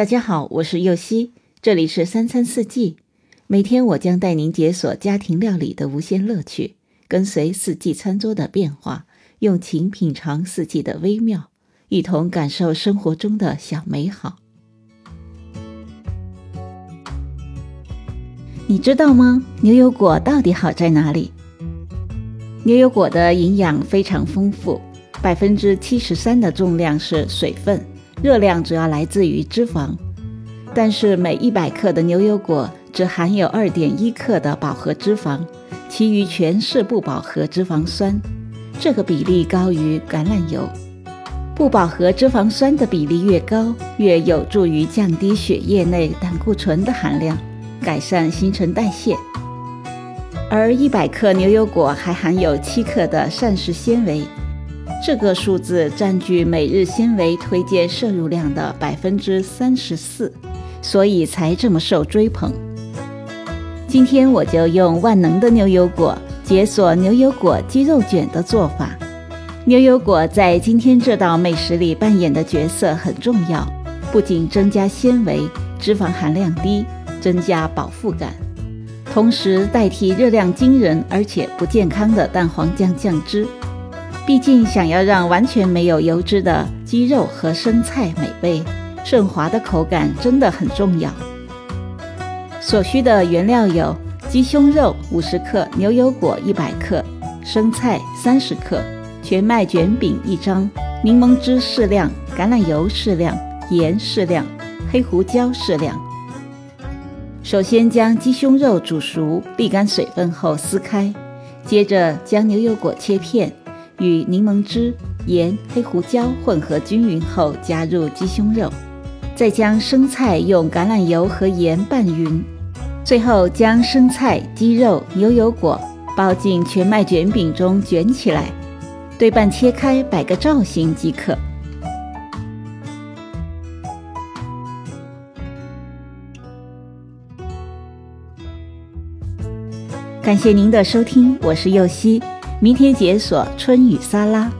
大家好，我是右希，这里是三餐四季。每天我将带您解锁家庭料理的无限乐趣，跟随四季餐桌的变化，用情品尝四季的微妙，一同感受生活中的小美好。你知道吗？牛油果到底好在哪里？牛油果的营养非常丰富，百分之七十三的重量是水分。热量主要来自于脂肪，但是每一百克的牛油果只含有二点一克的饱和脂肪，其余全是不饱和脂肪酸，这个比例高于橄榄油。不饱和脂肪酸的比例越高，越有助于降低血液内胆固醇的含量，改善新陈代谢。而一百克牛油果还含有七克的膳食纤维。这个数字占据每日纤维推荐摄入量的百分之三十四，所以才这么受追捧。今天我就用万能的牛油果解锁牛油果鸡肉卷的做法。牛油果在今天这道美食里扮演的角色很重要，不仅增加纤维，脂肪含量低，增加饱腹感，同时代替热量惊人而且不健康的蛋黄酱酱汁。毕竟，想要让完全没有油脂的鸡肉和生菜美味顺滑的口感，真的很重要。所需的原料有鸡胸肉五十克、牛油果一百克、生菜三十克、全麦卷饼一张、柠檬汁适量、橄榄油适量、盐适量、黑胡椒适量。首先将鸡胸肉煮熟，沥干水分后撕开，接着将牛油果切片。与柠檬汁、盐、黑胡椒混合均匀后，加入鸡胸肉，再将生菜用橄榄油和盐拌匀，最后将生菜、鸡肉、牛油果包进全麦卷饼中卷起来，对半切开，摆个造型即可。感谢您的收听，我是右希。明天解锁春雨沙拉。